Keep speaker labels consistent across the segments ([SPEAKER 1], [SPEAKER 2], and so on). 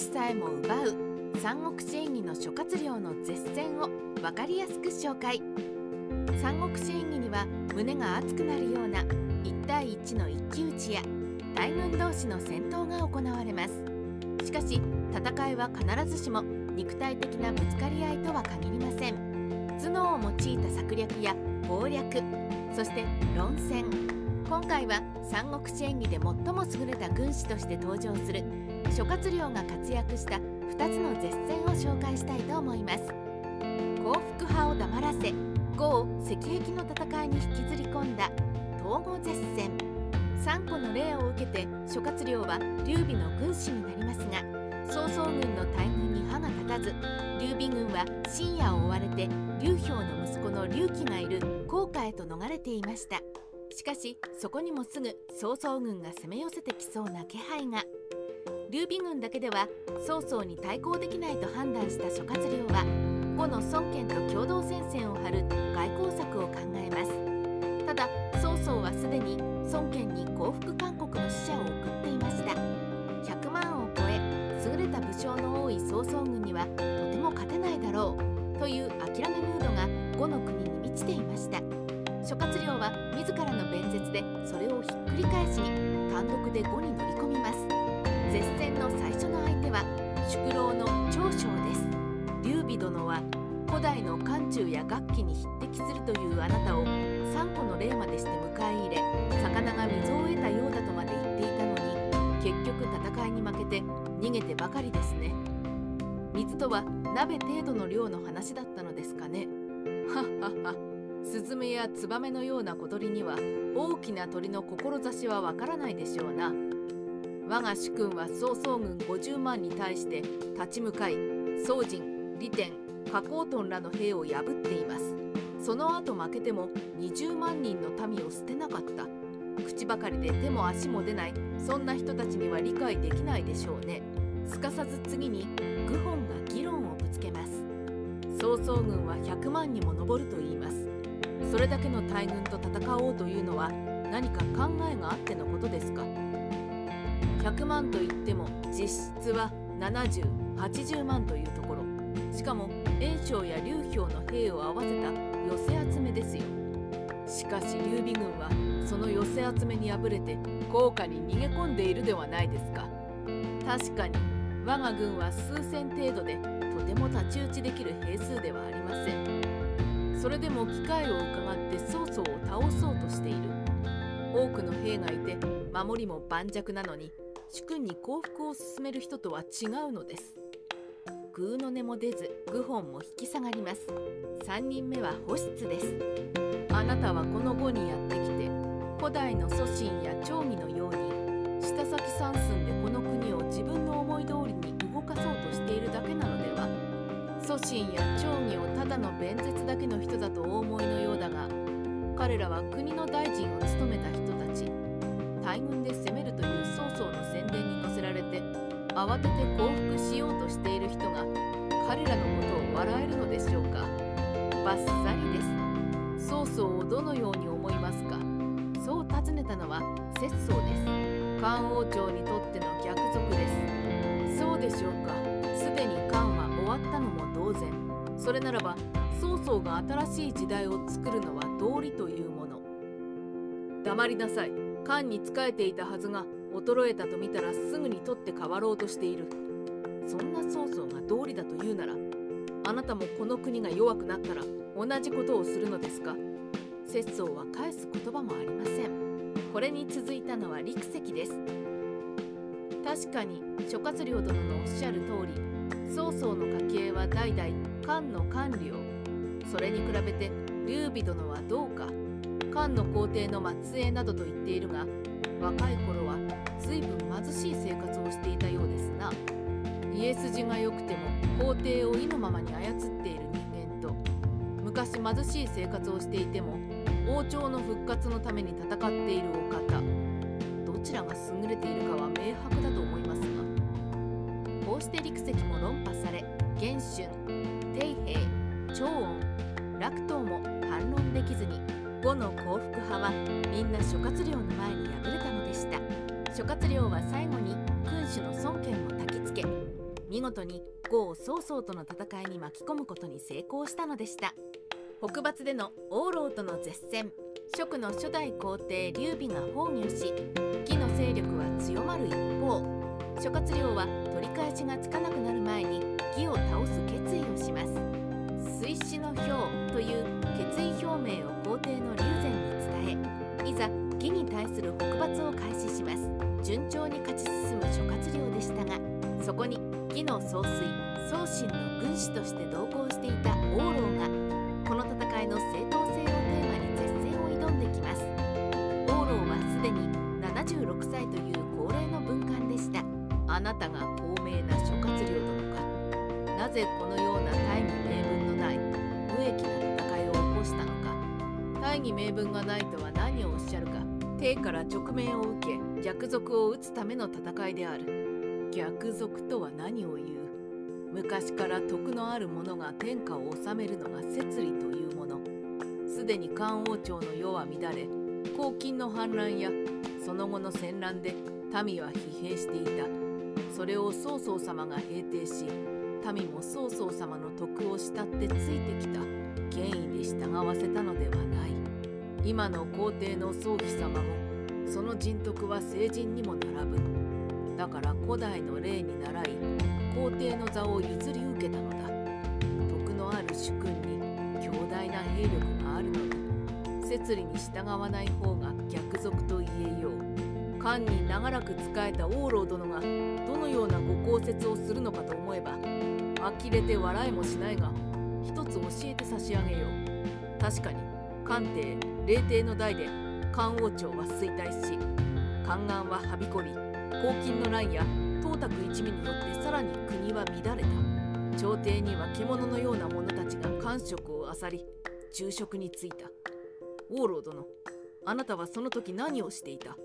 [SPEAKER 1] さえも奪う三国志演義の諸葛亮の絶戦を分かりやすく紹介。三国志演義には胸が熱くなるような1対1の一騎打ちや大軍同士の戦闘が行われます。しかし戦いは必ずしも肉体的なぶつかり合いとは限りません。頭脳を用いた策略や謀略そして論戦。今回は三国志演義で最も優れた軍師として登場する諸葛亮が活躍した2つの絶戦を紹介したいと思います。幸福派を黙らせ呉石壁の戦いに引きずり込んだ東郷絶戦。3個の例を受けて諸葛亮は劉備の軍師になりますが曹操軍の大軍に歯が立たず劉備軍は深夜を追われて劉氷の息子の劉貴がいる黄河へと逃れていました。しかしそこにもすぐ曹操軍が攻め寄せてきそうな気配が。劉備軍だけでは曹操に対抗できないと判断した諸葛亮は呉の孫権と共同戦線を張る外交策を考えます。ただ曹操はすでに孫権に降伏勧告の使者を送っていました。100万を超え優れた武将の多い曹操軍にはとても勝てないだろうという諦めムードが呉の国に満ちていました。諸葛亮は自らの弁舌でそれをひっくり返し単独で呉に乗り込みます。絶戦の最初の相手は宿老の長将です。劉備殿は古代の漢中や楽器に匹敵するというあなたを3個の例までして迎え入れ魚が水を得たようだとまで言っていたのに結局戦いに負けて逃げてばかりですね。水とは鍋程度の量の話だったのですかね。はっはっは。スズメやツバメのような小鳥には大きな鳥の志はわからないでしょうな。我が主君は曹操軍50万に対して立ち向かい宋人李天加工トンらの兵を破っています。その後負けても20万人の民を捨てなかった。口ばかりで手も足も出ない。そんな人たちには理解できないでしょうね。すかさず次に愚本が議論をぶつけます。曹操軍は100万にも上ると言います。それだけの大軍と戦おうというのは何か考えがあってのことですか？100万といっても実質は7080万というところ。しかも袁紹や劉氷の兵を合わせた寄せ集めですよ。しかし劉備軍はその寄せ集めに敗れて高架に逃げ込んでいるではないですか。確かに我が軍は数千程度でとても太刀打ちできる兵数ではありません。それでも機会を伺って曹操を倒そうとしている。多くの兵がいて守りも盤石なのに主君に降伏を進める人とは違うのです。グーの音も出ず愚本も引き下がります。3人目は保湿です。あなたはこの後にやってきて古代の祖神や長義のように下先三寸でこの国を自分の思い通りに動かそうとしているだけなのでは。祖神や長義をただの弁舌だけの人だとお思いのようだが彼らは国の大臣を務めた人たち。大軍で攻めるという曹操の宣伝に乗せられて慌てて降伏しようとしている人が彼らのことを笑えるのでしょうか。バッサリです。曹操をどのように思いますか。そう尋ねたのは節操です。漢王朝にとっての逆賊です。そうでしょうか。すでに漢は終わったのも同然。それならば曹操が新しい時代を作るのは道理というもの。黙りなさい。漢に仕えていたはずが衰えたと見たらすぐに取って代わろうとしている。そんな曹操が道理だと言うならあなたもこの国が弱くなったら同じことをするのですか。節操は返す言葉もありません。これに続いたのは陸石です。確かに諸葛亮殿のおっしゃる通り曹操の家系は代々漢の官僚。それに比べて劉備殿はどうか。漢の皇帝の末裔などと言っているが若い頃は随分貧しい生活をしていたようですな。家筋が良くても皇帝を意のままに操っている人間と昔貧しい生活をしていても王朝の復活のために戦っているお方どちらが優れているかは明白だと思いますが。こうして陸石も論破され元春底平長音楽東も反論できずに呉の幸福派はみんな諸葛亮の前に敗れたのでした。諸葛亮は最後に君主の孫権を焚きつけ見事に呉曹操との戦いに巻き込むことに成功したのでした。北伐での王老との絶戦蜀の初代皇帝劉備が崩御し魏の勢力は強まる一方諸葛亮は取り返しがつかなくなる前に魏を倒す決意をします。水死の表という決意表明を皇帝の劉禅に伝えいざ魏に対する北伐を開始します。順調に勝ち進む諸葛亮でしたがそこに魏の総帥宗信の軍師として同行していた王老がこの戦いの正当性をテーマに絶戦を挑んできます。王老はすでに76歳という高齢の文官でした。あなたが高名な諸葛亮殿か。なぜこのような大義名分無益な戦いを起こしたのか。大義名分がないとは何をおっしゃるか。帝から直命を受け逆賊を討つための戦いである。逆賊とは何を言う。昔から徳のある者が天下を治めるのが摂理というもの。すでに漢王朝の世は乱れ黄巾の反乱やその後の戦乱で民は疲弊していた。それを曹操様が平定し民も曹操様の徳を慕ってついてきた。権威で従わせたのではない。今の皇帝の宗妃様もその人徳は成人にも並ぶ。だから古代の例に倣い皇帝の座を譲り受けたのだ。徳のある主君に強大な兵力があるのに摂理に従わない方が逆賊と言えよう。漢に長らく仕えた王老殿がどのようなご公説をするのかと思えば呆れて笑いもしないが一つ教えて差し上げよう。確かに漢帝霊帝の代で漢王朝は衰退し宦官ははびこり黄巾の乱や董卓一味によってさらに国は乱れた。朝廷には獣のような者たちが官職を漁り昼食に就いた。王老殿あなたはその時何をしていた？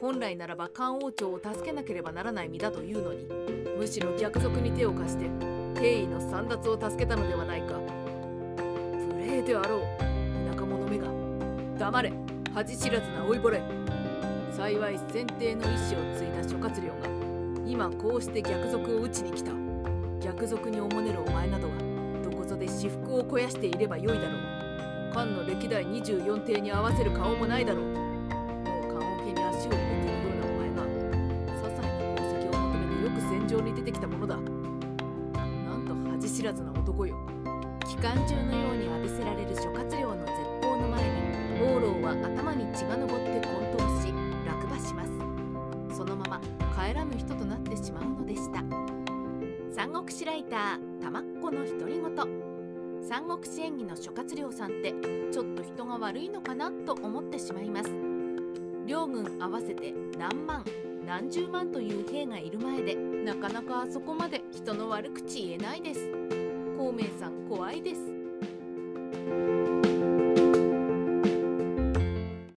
[SPEAKER 1] 本来ならば漢王朝を助けなければならない身だというのにむしろ逆賊に手を貸して帝位の簒奪を助けたのではないか。無礼であろう田舎者めが。黙れ。恥知らずな老いぼれ。幸い先帝の意志を継いだ諸葛亮が今こうして逆賊を討ちに来た。逆賊におもねるお前などはどこぞで私腹を肥やしていればよいだろう。漢の歴代24帝に合わせる顔もないだろう。もう棺桶に足を入れているようなお前が些細な功績を求めてよく戦場に出知らずな男よ。機関銃のように浴びせられる諸葛亮の絶望の前に王老は頭に血が上って混沌し落馬します。そのまま帰らぬ人となってしまうのでした。三国志ライター玉っ子の独り言三国志演義の諸葛亮さんってちょっと人が悪いのかなと思ってしまいます。両軍合わせて何万何十万という兵がいる前でなかなかあそこまで人の悪口言えないです。孔明さん怖いです。